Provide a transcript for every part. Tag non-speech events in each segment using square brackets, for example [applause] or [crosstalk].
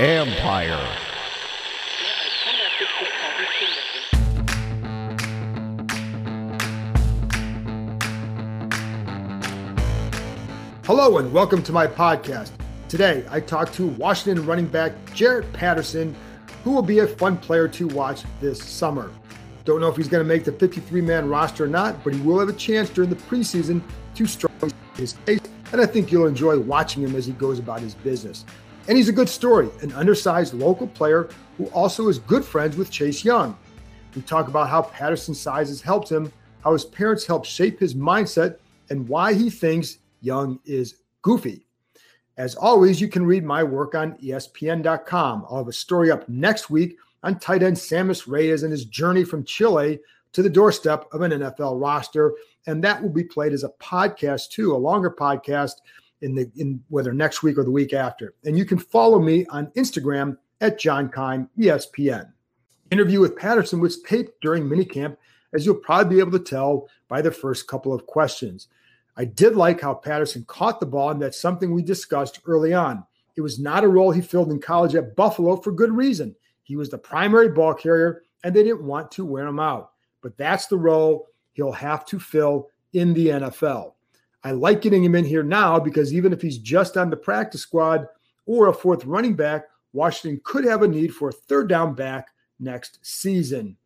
Empire. Hello and welcome to my podcast. Today I talk to Washington running back Jaret Patterson, who will be a fun player to watch this summer. Don't know if he's going to make the 53 man roster or not, but he will have a chance during the preseason to strong his case, and I think you'll enjoy watching him as he goes about his business. And he's a good story, an undersized local player who also is good friends with Chase Young. We talk about how Patterson's size has helped him, how his parents helped shape his mindset, and why he thinks Young is goofy. As always, you can read my work on ESPN.com. I'll have a story up next week on tight end Sammis Reyes and his journey from Chile to the doorstep of an NFL roster. And that will be played as a podcast too, a longer podcast in the in whether next week or the week after. And you can follow me on Instagram at John Keim ESPN. Interview with Patterson was taped during minicamp, as you'll probably be able to tell by the first couple of questions. I did like how Patterson caught the ball, and that's something we discussed early on. It was not a role he filled in college at Buffalo for good reason. He was the primary ball carrier, and they didn't want to wear him out. But that's the role he'll have to fill in the NFL. I like getting him in here now because even if he's just on the practice squad or a fourth running back, Washington could have a need for a third down back next season.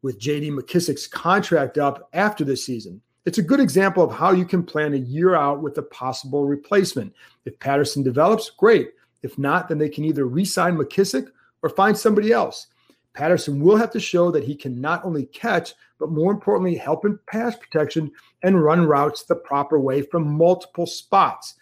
With JD McKissic's contract up after this season, it's a good example of how you can plan a year out with a possible replacement. If Patterson develops, great. If not, then they can either re sign McKissic or find somebody else. Patterson will have to show that he can not only catch, but more importantly, help in pass protection and run routes the proper way from multiple spots.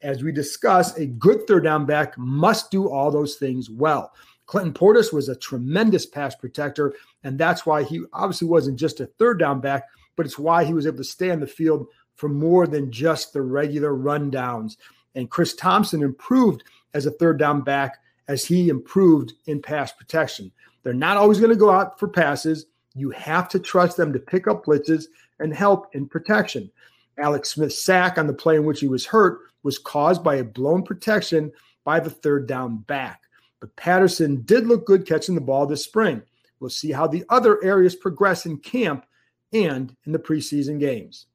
As we discuss, a good third down back must do all those things well. Clinton Portis was a tremendous pass protector, and that's why he obviously wasn't just a third down back, but it's why he was able to stay on the field for more than just the regular rundowns. And Chris Thompson improved as a third down back as he improved in pass protection. They're not always going to go out for passes. You have to trust them to pick up blitzes and help in protection. Alex Smith's sack on the play in which he was hurt was caused by a blown protection by the third down back. But Patterson did look good catching the ball this spring. We'll see how the other areas progress in camp and in the preseason games.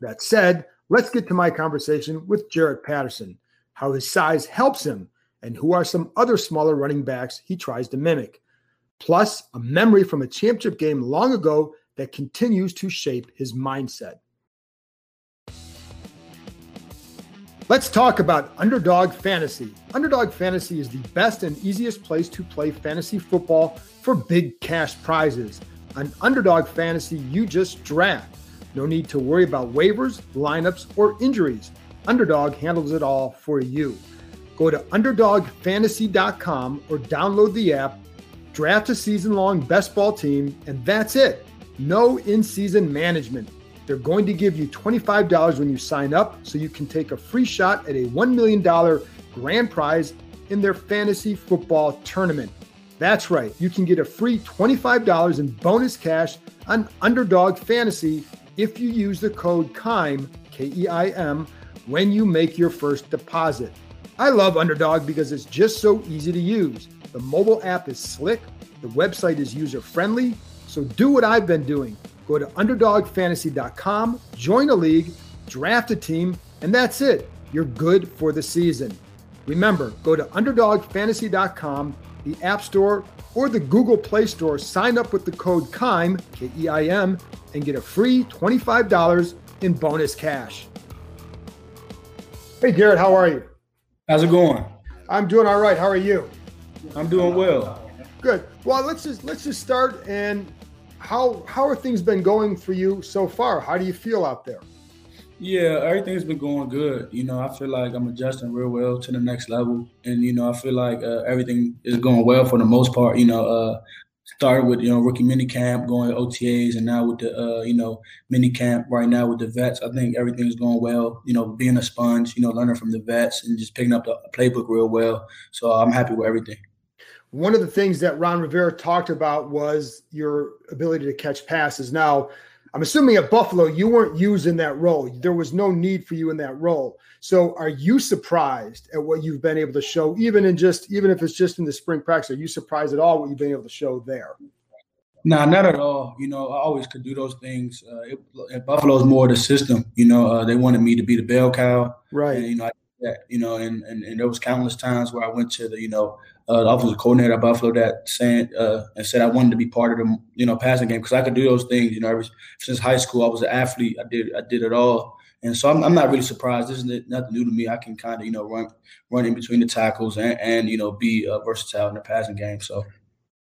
That said, let's get to my conversation with Jaret Patterson, how his size helps him, and who are some other smaller running backs he tries to mimic. Plus, a memory from a championship game long ago that continues to shape his mindset. Let's talk about Underdog Fantasy. Underdog Fantasy is the best and easiest place to play fantasy football for big cash prizes. On Underdog Fantasy, you just draft. No need to worry about waivers, lineups, or injuries. Underdog handles it all for you. Go to underdogfantasy.com or download the app, draft a season long best ball team, and that's it. No in season management. They're going to give you $25 when you sign up so you can take a free shot at a $1 million grand prize in their fantasy football tournament. That's right, you can get a free $25 in bonus cash on Underdog Fantasy if you use the code KEIM, K E I M, when you make your first deposit. I love Underdog because it's just so easy to use. The mobile app is slick, the website is user friendly. So do what I've been doing. Go to underdogfantasy.com, join a league, draft a team, and that's it. You're good for the season. Remember, go to underdogfantasy.com, the App Store, or the Google Play Store, sign up with the code KEIM, K E I M, and get a free $25 in bonus cash. Hey, Garrett, how are you? How's it going? I'm doing all right. How are you? I'm doing well. Good. Well, let's just let's just start and how how are things been going for you so far? How do you feel out there? Yeah, everything's been going good. You know, I feel like I'm adjusting real well to the next level, and you know, I feel like uh, everything is going well for the most part. You know, uh, started with you know rookie mini camp, going to OTAs, and now with the uh, you know mini camp right now with the vets. I think everything's going well. You know, being a sponge, you know, learning from the vets and just picking up the playbook real well. So I'm happy with everything. One of the things that Ron Rivera talked about was your ability to catch passes. Now, I'm assuming at Buffalo, you weren't used in that role. There was no need for you in that role. So are you surprised at what you've been able to show, even in just even if it's just in the spring practice? Are you surprised at all what you've been able to show there? Nah, not at all. You know, I always could do those things. Uh, it, at Buffalo's more the system. You know, uh, they wanted me to be the bell cow, right? And, you know, I, you know, and, and and there was countless times where I went to the you know uh, the offensive coordinator at Buffalo that saying uh, and said I wanted to be part of the you know passing game because I could do those things. You know, ever since high school I was an athlete. I did I did it all, and so I'm, I'm not really surprised. This is nothing new to me. I can kind of you know run run in between the tackles and, and you know be uh, versatile in the passing game. So,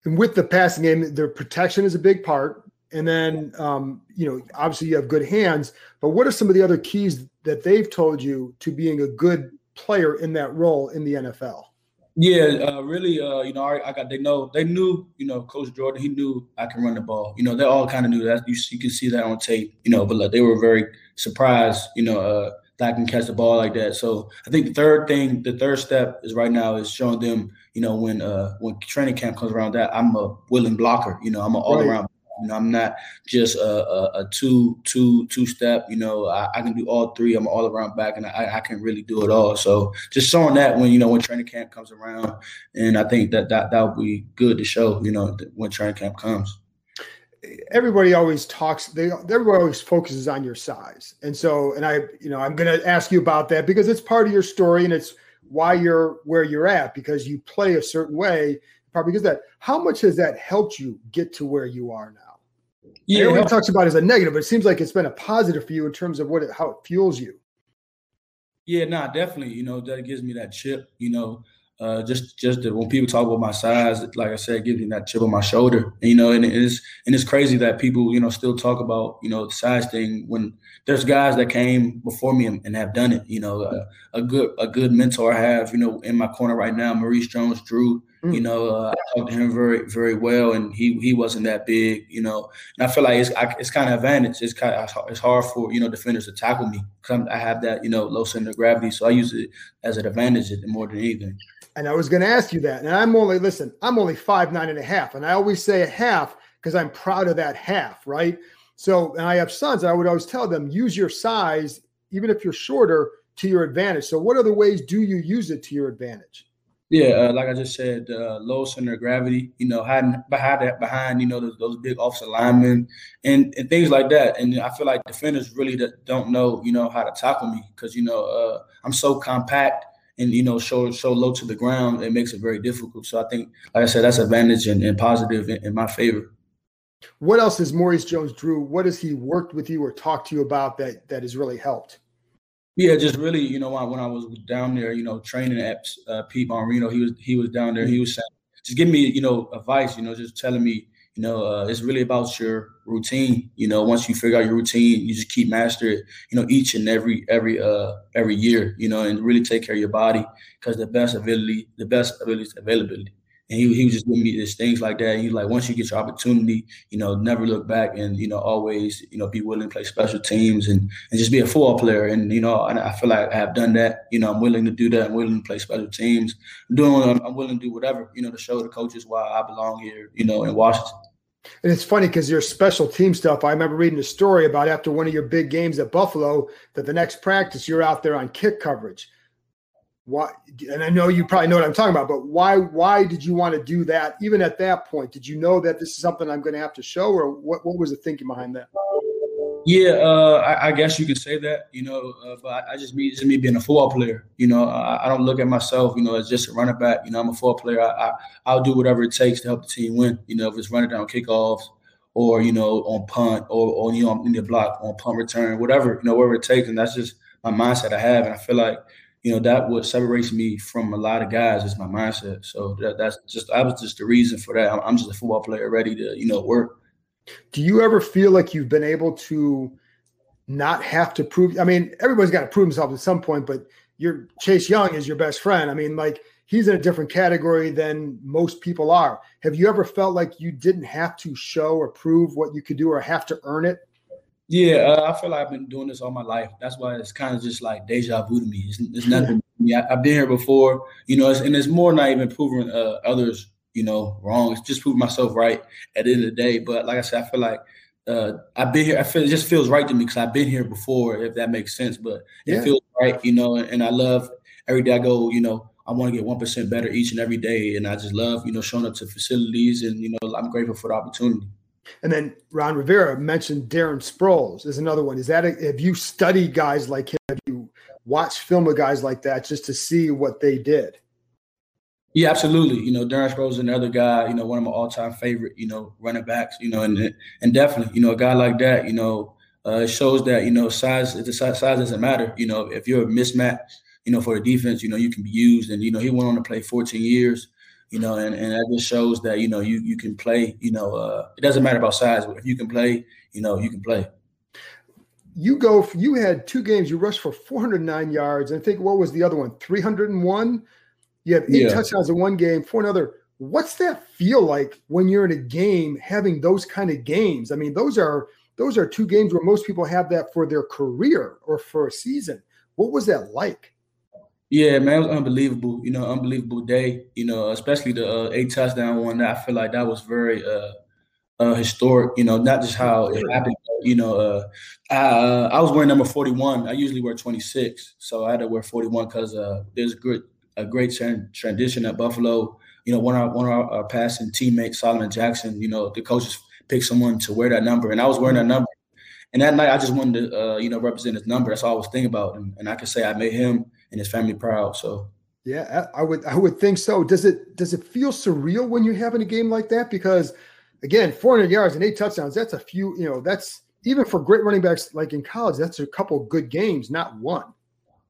and with the passing game, the protection is a big part. And then, um, you know, obviously you have good hands, but what are some of the other keys that they've told you to being a good player in that role in the NFL? Yeah, uh, really. Uh, you know, I, I, got they know they knew. You know, Coach Jordan, he knew I can run the ball. You know, they all kind of knew that. You, you can see that on tape. You know, but like, they were very surprised. You know, uh, that I can catch the ball like that. So I think the third thing, the third step is right now is showing them. You know, when uh, when training camp comes around, that I'm a willing blocker. You know, I'm an all around you know, I'm not just a, a, a two two two step. You know, I, I, can do all three. I'm all around back, and I, I can really do it all. So just showing that when you know when training camp comes around, and I think that that that would be good to show. You know, when training camp comes. Everybody always talks. They everybody always focuses on your size, and so and I, you know, I'm going to ask you about that because it's part of your story and it's why you're where you're at because you play a certain way probably because that. How much has that helped you get to where you are now? Yeah, everyone talks about it as a negative, but it seems like it's been a positive for you in terms of what it, how it fuels you. Yeah, nah, definitely. You know, that gives me that chip. You know, uh, just just when people talk about my size, like I said, it gives me that chip on my shoulder. And, you know, and it's and it's crazy that people you know still talk about you know the size thing when there's guys that came before me and, and have done it. You know, uh, a good a good mentor I have you know in my corner right now, Maurice Jones-Drew. Mm. You know, uh, I talked to him very, very well, and he he wasn't that big. You know, and I feel like it's I, it's kind of advantage. It's kind of it's hard for you know defenders to tackle me because I have that you know low center of gravity, so I use it as an advantage more than anything. And I was going to ask you that, and I'm only listen. I'm only five nine and a half, and I always say a half because I'm proud of that half, right? So, and I have sons, and I would always tell them use your size, even if you're shorter, to your advantage. So, what other ways do you use it to your advantage? Yeah, uh, like I just said, uh, low center of gravity. You know, hiding behind that, behind you know those, those big offensive linemen and, and things like that. And I feel like defenders really don't know, you know, how to tackle me because you know uh, I'm so compact and you know so so low to the ground. It makes it very difficult. So I think, like I said, that's advantage and, and positive in, in my favor. What else has Maurice Jones-Drew? What has he worked with you or talked to you about that that has really helped? Yeah, just really, you know, when I was down there, you know, training at uh, Pete Bommarito, he was he was down there. He was saying, just giving me, you know, advice. You know, just telling me, you know, uh, it's really about your routine. You know, once you figure out your routine, you just keep master it. You know, each and every every uh every year. You know, and really take care of your body because the best ability, the best ability is availability and he, he was just giving me these things like that. And he's like, once you get your opportunity, you know, never look back and, you know, always, you know, be willing to play special teams and, and just be a football player. And, you know, and I feel like I have done that. You know, I'm willing to do that. I'm willing to play special teams. I'm doing, I'm willing to do whatever, you know, to show the coaches why I belong here, you know, in Washington. And it's funny because your special team stuff. I remember reading a story about after one of your big games at Buffalo that the next practice you're out there on kick coverage why and i know you probably know what i'm talking about but why why did you want to do that? Even at that point did you know that this is something i'm going to have to show or what, what was the thinking behind that? Yeah uh, I, I, guess you could say that you know uh, but I, just me just me being a football player you know I, I, don't look at myself you know as just a running back you know i'm a football player I, I will do whatever it takes to help the team win you know if it's running down kickoffs or you know on punt or, or you know in the block on punt return whatever you know whatever it takes and that's just my mindset i have and i feel like you know that what separates me from a lot of guys is my mindset. So that, that's just that was just the reason for that. I'm, I'm just a football player ready to you know work. Do you ever feel like you've been able to not have to prove? I mean, everybody's got to prove himself at some point, but your Chase Young is your best friend. I mean, like he's in a different category than most people are. Have you ever felt like you didn't have to show or prove what you could do or have to earn it? Yeah, uh, I feel like I've been doing this all my life. That's why it's kind of just like deja vu to me. It's, it's nothing. Yeah, I've been here before, you know, it's, and it's more not even proving uh, others, you know, wrong. It's just proving myself right at the end of the day. But like I said, I feel like uh, I've been here. I feel it just feels right to me because I've been here before, if that makes sense. But it yeah. feels right, you know, and I love every day I go, you know, I want to get one percent better each and every day, and I just love you know showing up to facilities, and you know I'm grateful for the opportunity. And then Ron Rivera mentioned Darren Sproles is another one. Is that a, have you studied guys like him? Have you watched film of guys like that just to see what they did? Yeah, absolutely. You know, Darren Sproles is another guy. You know, one of my all-time favorite. You know, running backs. You know, and and definitely, you know, a guy like that. You know, uh, shows that you know size. The size, size doesn't matter. You know, if you're a mismatch you know, for the defense, you know, you can be used. And, you know, he went on to play 14 years, you know, and, and that just shows that, you know, you you can play, you know, uh, it doesn't matter about size, but if you can play, you know, you can play. You go, you had two games, you rushed for 409 yards. And I think what was the other one? 301. You have eight yeah. touchdowns in one game for another. What's that feel like when you're in a game having those kind of games? I mean, those are those are two games where most people have that for their career or for a season. What was that like? Yeah, man, it was unbelievable. You know, unbelievable day. You know, especially the uh, eight touchdown one. That I feel like that was very uh, uh, historic. You know, not just how it happened. But, you know, uh, I, uh, I was wearing number forty one. I usually wear twenty six, so I had to wear forty one because uh, there's a great a great transition at Buffalo. You know, one of our, one of our, our passing teammates, Solomon Jackson. You know, the coaches picked someone to wear that number, and I was wearing that number. And that night, I just wanted to, uh, you know, represent his number. That's all I was thinking about, and, and I could say I made him and his family proud. So yeah, I would I would think so. Does it does it feel surreal when you're having a game like that? Because again, 400 yards and eight touchdowns, that's a few, you know, that's even for great running backs like in college, that's a couple good games, not one.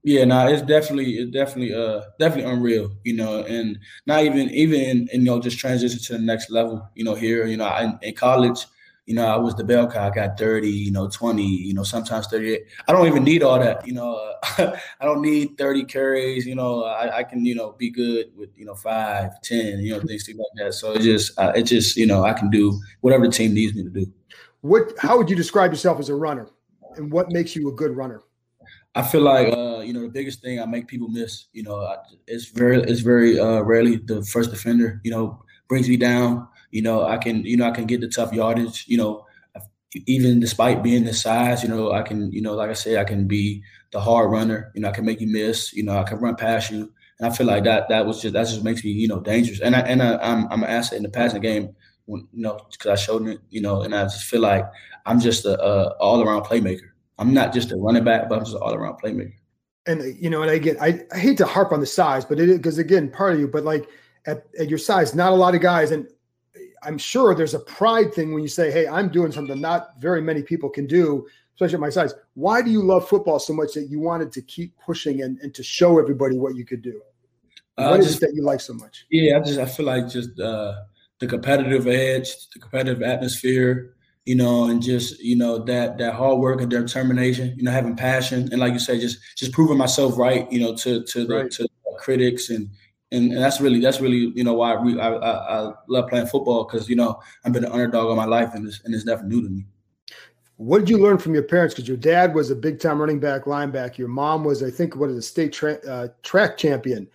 Yeah, no, nah, it's definitely it's definitely uh definitely unreal, you know, and not even even in, in, you know just transition to the next level, you know, here, you know, I, in college, you know, I was the bell cow. I got 30, you know, 20, you know, sometimes 38. I don't even need all that, you know. Uh, I don't need 30 carries, you know. I, I, can, you know, be good with, you know, five, 10, you know, things, things like that. So it just, uh, it just, you know, I can do whatever the team needs me to do. What, how would you describe yourself as a runner and what makes you a good runner? I feel like, uh, you know, the biggest thing I make people miss, you know, I, it's very, it's very uh, rarely the first defender, you know, brings me down you know, I can, you know, I can get the tough yardage. You know, even despite being the size, you know, I can, you know, like I said, I can be the hard runner. You know, I can make you miss. You know, I can run past you, and I feel like that that was just that just makes me, you know, dangerous. And I and I, I'm I'm an asset in the passing game. When, you know, because I showed it, you know, and I just feel like I'm just a, a all around playmaker. I'm not just a running back, but I'm just an all around playmaker. And you know, and again, I, I hate to harp on the size, but it because again, part of you, but like at, at your size, not a lot of guys, and I'm sure there's a pride thing when you say, "Hey, I'm doing something not very many people can do." especially at my size. Why do you love football so much that you wanted to keep pushing and, and to show everybody what you could do? Uh, what is just, it that you like so much? Yeah, I just I feel like just uh, the competitive edge, the competitive atmosphere, you know, and just you know that that hard work and determination, you know, having passion, and like you say, just just proving myself right, you know, to to the right. to critics and and, and that's really that's really you know why I I, I love playing football because you know I've been an underdog all my life and it's and it's never new to me. What did you learn from your parents? Because your dad was a big time running back, linebacker. Your mom was, I think, what is a state tra- uh, track champion.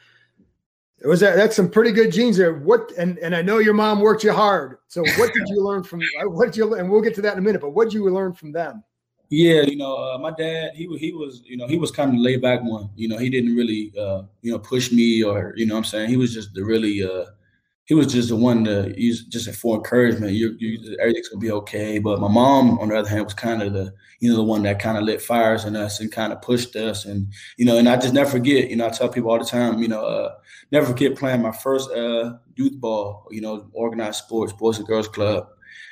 It was that, that's some pretty good genes there. What and and I know your mom worked you hard. So what did you learn from? [laughs] What did you? And we'll get to that in a minute. But what did you learn from them? Yeah, you know, uh, my dad, he he was, you know, he was kind of laid back one. You know, he didn't really, uh, you know, push me or, you know, I'm saying he was just the really, uh, he was just the one to use just for encouragement. You, you, everything's gonna be okay. But my mom, on the other hand, was kind of the, you know, the one that kind of lit fires in us and kind of pushed us. And you know, and I just never forget. You know, I tell people all the time. You know, uh, never forget playing my first uh, youth ball. You know, organized sports, boys and girls club.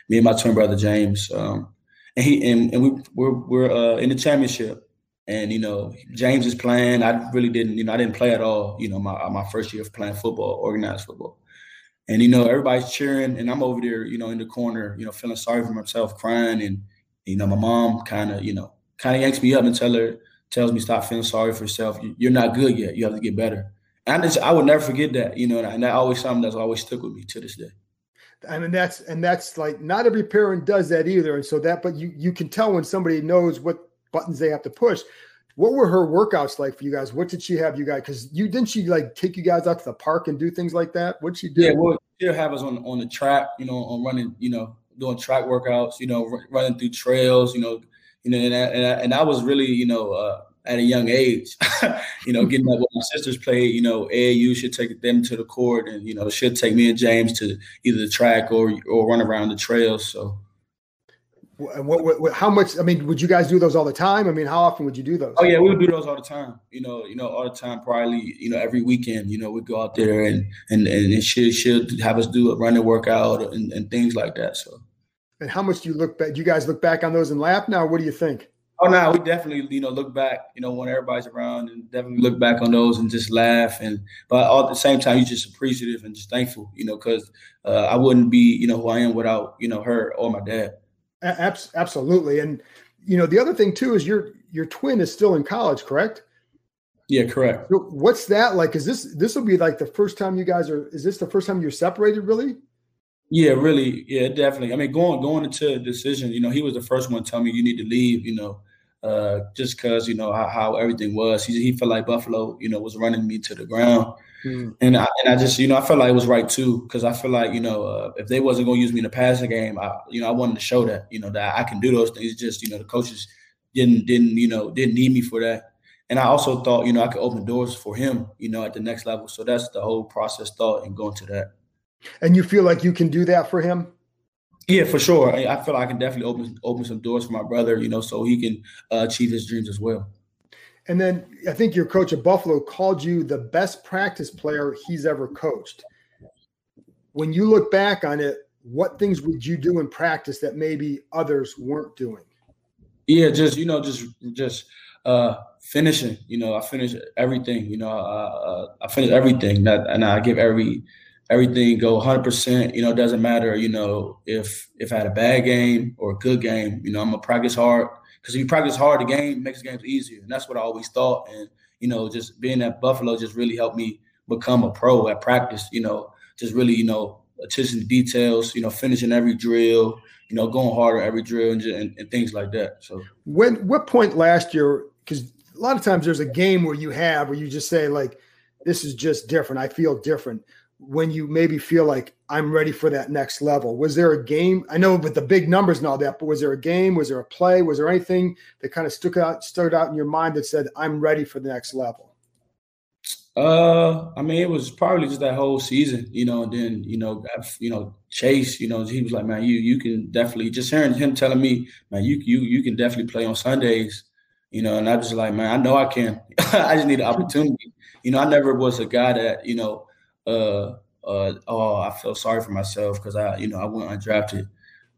Me and my twin brother James. Um, and he and, and we we're we're uh, in the championship. And you know, James is playing. I really didn't, you know, I didn't play at all. You know, my my first year of playing football, organized football. And you know, everybody's cheering, and I'm over there, you know, in the corner, you know, feeling sorry for myself, crying, and you know, my mom kind of, you know, kind of yanks me up and tell her, tells me stop feeling sorry for yourself. You're not good yet. You have to get better. And I, just, I would never forget that, you know, and that always something that's always stuck with me to this day. I mean that's and that's like not every parent does that either. And so that, but you you can tell when somebody knows what buttons they have to push. What were her workouts like for you guys? What did she have you guys? Because you didn't she like take you guys out to the park and do things like that? What'd she do? Yeah, well, she'll have us on on the track, you know, on running, you know, doing track workouts, you know, r- running through trails, you know, you know, and I, and I, and I was really, you know, uh, at a young age, [laughs] you know, getting up with my sisters played, you know, AAU should take them to the court and, you know, should take me and James to either the track or or run around the trails. So what, what, what, how much? I mean, would you guys do those all the time? I mean, how often would you do those? Oh yeah, we would do those all the time. You know, you know, all the time. Probably, you know, every weekend. You know, we'd go out there and and and she should have us do a running workout and, and things like that. So. And how much do you look back? Do you guys look back on those and laugh now? What do you think? Oh no, we definitely you know look back. You know, when everybody's around, and definitely look back on those and just laugh. And but all at the same time, you're just appreciative and just thankful. You know, because uh, I wouldn't be you know who I am without you know her or my dad. Absolutely, and you know the other thing too is your your twin is still in college, correct? Yeah, correct. So what's that like? Is this this will be like the first time you guys are? Is this the first time you're separated? Really? Yeah, really. Yeah, definitely. I mean, going going into a decision, you know, he was the first one to tell me you need to leave. You know, uh, just because you know how, how, everything was. He he felt like Buffalo, you know, was running me to the ground. Mm. And I, and I just, you know, I felt like it was right too, because I feel like, you know, uh, if they wasn't going to use me in the passing game, I, you know, I wanted to show that, you know, that I can do those things. Just, you know, the coaches didn't, didn't, you know, didn't need me for that. And I also thought, you know, I could open doors for him, you know, at the next level. So that's the whole process thought and going to that. And you feel like you can do that for him? Yeah, for sure. I, I feel like I can definitely open open some doors for my brother, you know, so he can uh, achieve his dreams as well. And then I think your coach at Buffalo called you the best practice player he's ever coached. When you look back on it, what things would you do in practice that maybe others weren't doing? Yeah, just you know, just just uh finishing. You know, I finish everything. You know, uh, I finish everything that, and I give every everything go 100. percent You know, it doesn't matter. You know, if if I had a bad game or a good game. You know, I'm gonna practice hard because if you practice hard, the game makes games easier, and that's what I always thought. And you know, just being at Buffalo just really helped me become a pro at practice. You know, just really you know attention to details. You know, finishing every drill. You know, going harder every drill and, and, and things like that. So when what point last year? Because a lot of times there's a game where you have where you just say like, "This is just different. I feel different." When you maybe feel like I'm ready for that next level? Was there a game? I know with the big numbers and all that, but was there a game? Was there a play? Was there anything that kind of stuck out, stood out in your mind that said, "I'm ready for the next level"? Uh, I mean, it was probably just that whole season, you know. And then, you know, you know, Chase, you know, he was like, "Man, you you can definitely." Just hearing him telling me, "Man, you you you can definitely play on Sundays," you know, and I was like, "Man, I know I can. [laughs] I just need an opportunity." You know, I never was a guy that you know uh, uh, oh, I feel sorry for myself because I, you know, I went undrafted.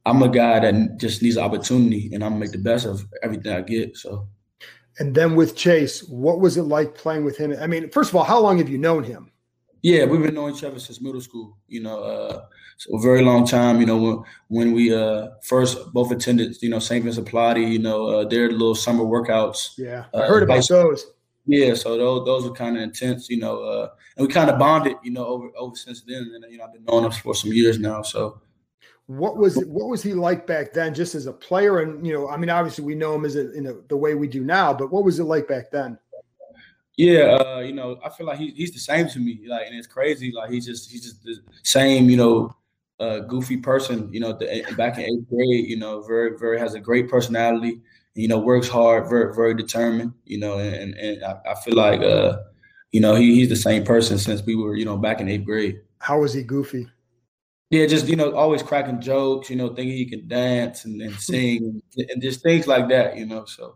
I'm a guy that just needs opportunity, and I'm gonna make the best of everything I get. So. And then with Chase, what was it like playing with him? I mean, first of all, how long have you known him? Yeah, we've been knowing each other since middle school. You know, uh, so a very long time. You know, when when we uh, first both attended, you know, St. Vincent Pallotti, you know, uh, their little summer workouts. Yeah, I heard about those. Yeah, so those those were kind of intense, you know, uh, and we kind of bonded, you know, over over since then. And you know, I've been knowing him for some years now. So, what was what was he like back then, just as a player? And you know, I mean, obviously we know him as a, in a, the way we do now, but what was it like back then? Yeah, uh, you know, I feel like he, he's the same to me. Like, and it's crazy. Like, he's just he's just the same, you know, uh, goofy person. You know, the, back in eighth grade, you know, very very has a great personality you know, works hard, very, very determined, you know, and, and I, I feel like, uh, you know, he, he's the same person since we were, you know, back in eighth grade. How was he goofy? Yeah, just, you know, always cracking jokes, you know, thinking he could dance and, and sing and just things like that, you know, so.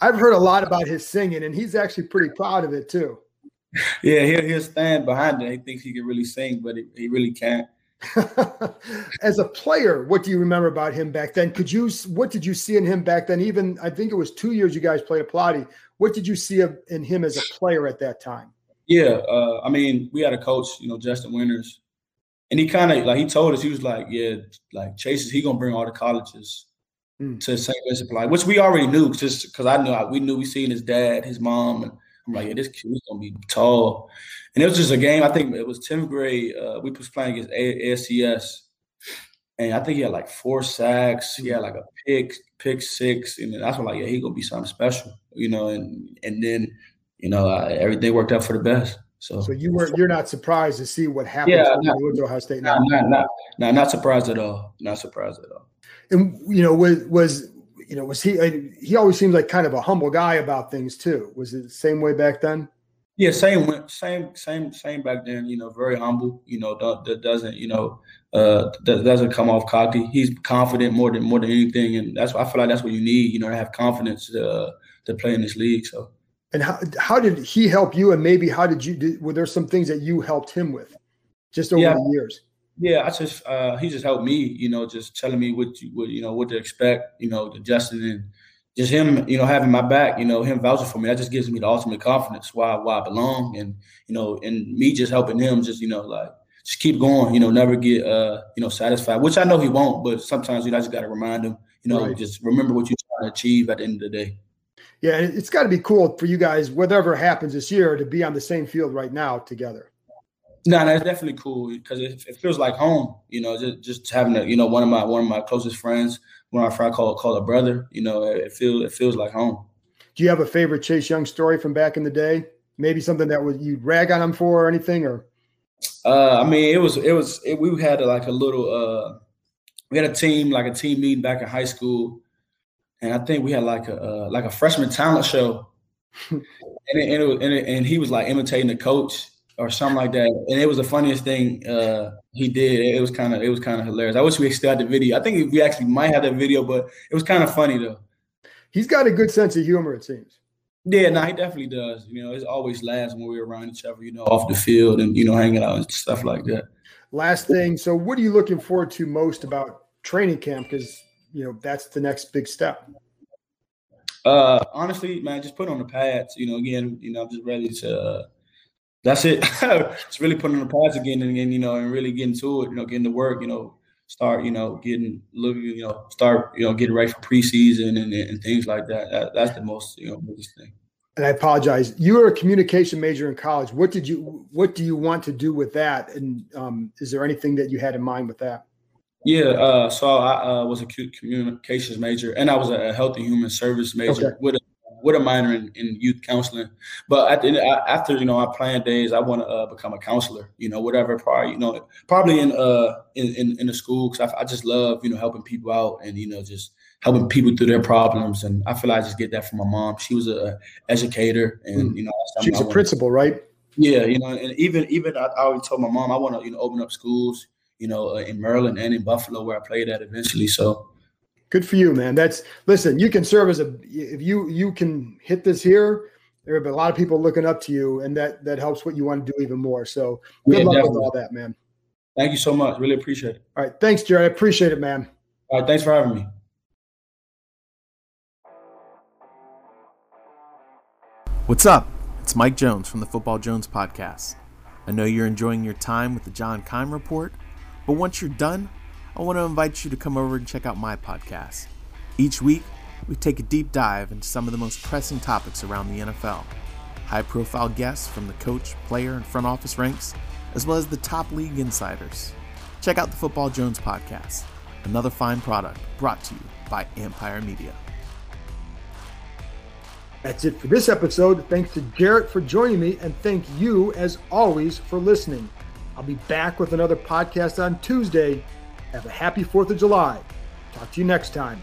I've heard a lot about his singing and he's actually pretty proud of it too. [laughs] Yeah, he'll, he'll stand behind it. He thinks he can really sing, but he, he really can't. [laughs] As a player, what do you remember about him back then? Could you what did you see in him back then? Even I think it was two years you guys played at Pallotti. What did you see in him as a player at that time? Yeah, uh, I mean, we had a coach, you know, Justin Winters, and he kind of like he told us he was like, yeah, like Chase is he gonna bring all the colleges, mm. to St. Vincent Pallotti, which we already knew just because I knew we knew we seen his dad, his mom, and I'm like, yeah, this kid's gonna be tall. And it was just a game. I think it was 10th grade. Uh, we was playing against ASCS, and I think he had like four sacks. He had like a pick, pick six, and that's when like, yeah, he gonna be something special, you know. And and then, you know, uh, everything worked out for the best. So, so you were you're not surprised to see what happened yeah, not, with Ohio State now? Not, not, not, not surprised at all. Not surprised at all. And you know, was was you know was he? He always seems like kind of a humble guy about things too. Was it the same way back then? Yeah, same, way, same, same, same back then. You know, very humble. You know, that doesn't, you know, uh, that doesn't come off cocky. He's confident more than more than anything, and that's I feel like that's what you need. You know, to have confidence to uh, to play in this league. So. And how how did he help you? And maybe how did you? Did, were there some things that you helped him with, just over yeah. the years? Yeah, I just uh, he just helped me. You know, just telling me what you, what you know what to expect. You know, adjusting and just him, you know, having my back, you know, him vouching for me, that just gives me the ultimate confidence why why I belong, and you know, and me just helping him, just you know, like just keep going, you know, never get uh, you know, satisfied, which I know he won't, but sometimes you know, I just got to remind him, you know, right. just remember what you're trying to achieve at the end of the day. Yeah, it's got to be cool for you guys, whatever happens this year, to be on the same field right now together. No, that's definitely cool because it, it, feels like home. You know, just, just having a, you know one of my one of my closest friends, one of my friends call call a brother. You know, it, it feels it feels like home. Do you have a favorite Chase Young story from back in the day? Maybe something that would you rag on him for or anything, or? Uh, I mean, it was it was it, we had like a little uh, we had a team like a team meeting back in high school, and I think we had like a uh, like a freshman talent show, [laughs] and it, and, and, it, and he was like imitating the coach or something like that. And it was the funniest thing uh, he did. It was kind of it was kind of hilarious. I wish we still had the video. I think we actually might have that video, but it was kind of funny though. He's got a good sense of humor, it seems. Yeah, no, he definitely does. You know, it's always laughs when we're around each other, you know, off the field and you know, hanging out and stuff like that. Last thing, so what are you looking forward to most about training camp? Because you know that's the next big step. Uh, honestly, man, just put on the pads. You know, again, you know, I'm just ready to. Uh, that's it. [laughs] it's really putting on the pads again and, and you know and really getting to it. You know, getting to work. You know, start. You know, getting look. You know, start. You know, getting ready for preseason and, and things like that. that. That's the most you know biggest thing. And I apologize. You were a communication major in college. What did you? What do you want to do with that? And um, is there anything that you had in mind with that? Yeah, uh, so I uh, was a communications major, and I was a health and human service major okay. with a with a minor in, in youth counseling. But at the, after you know our playing days, I want to uh, become a counselor. You know, whatever. Probably you know, probably in uh in in, in the school because I, I, just love you know helping people out and you know just helping people through their problems. And I feel like I just get that from my mom. She was a educator, and mm. you know, she's a principal, right? Yeah, you know, and even even I, I always told my mom I want to you know open up schools. You know, uh, in Maryland and in Buffalo, where I played at eventually. So, Good for you, man. That's listen. You can serve as a if you you can hit this here. There have been a lot of people looking up to you, and that that helps what you want to do even more. So good yeah, luck definitely. with all that, man. Thank you so much. Really appreciate it. All right, thanks, Jared. I appreciate it, man. All right, thanks for having me. What's up? It's Mike Jones from the Football Jones podcast. I know you're enjoying your time with the John Keim Report, but once you're done I want to invite you to come over and check out my podcast. Each week, we take a deep dive into some of the most pressing topics around the NFL. High profile guests from the coach, player, and front office ranks, as well as the top league insiders. Check out the Football Jones podcast, another fine product brought to you by Empire Media. That's it for this episode. Thanks to Jaret for joining me, and thank you, as always, for listening. I'll be back with another podcast on Tuesday have a happy 4th of July. Talk to you next time.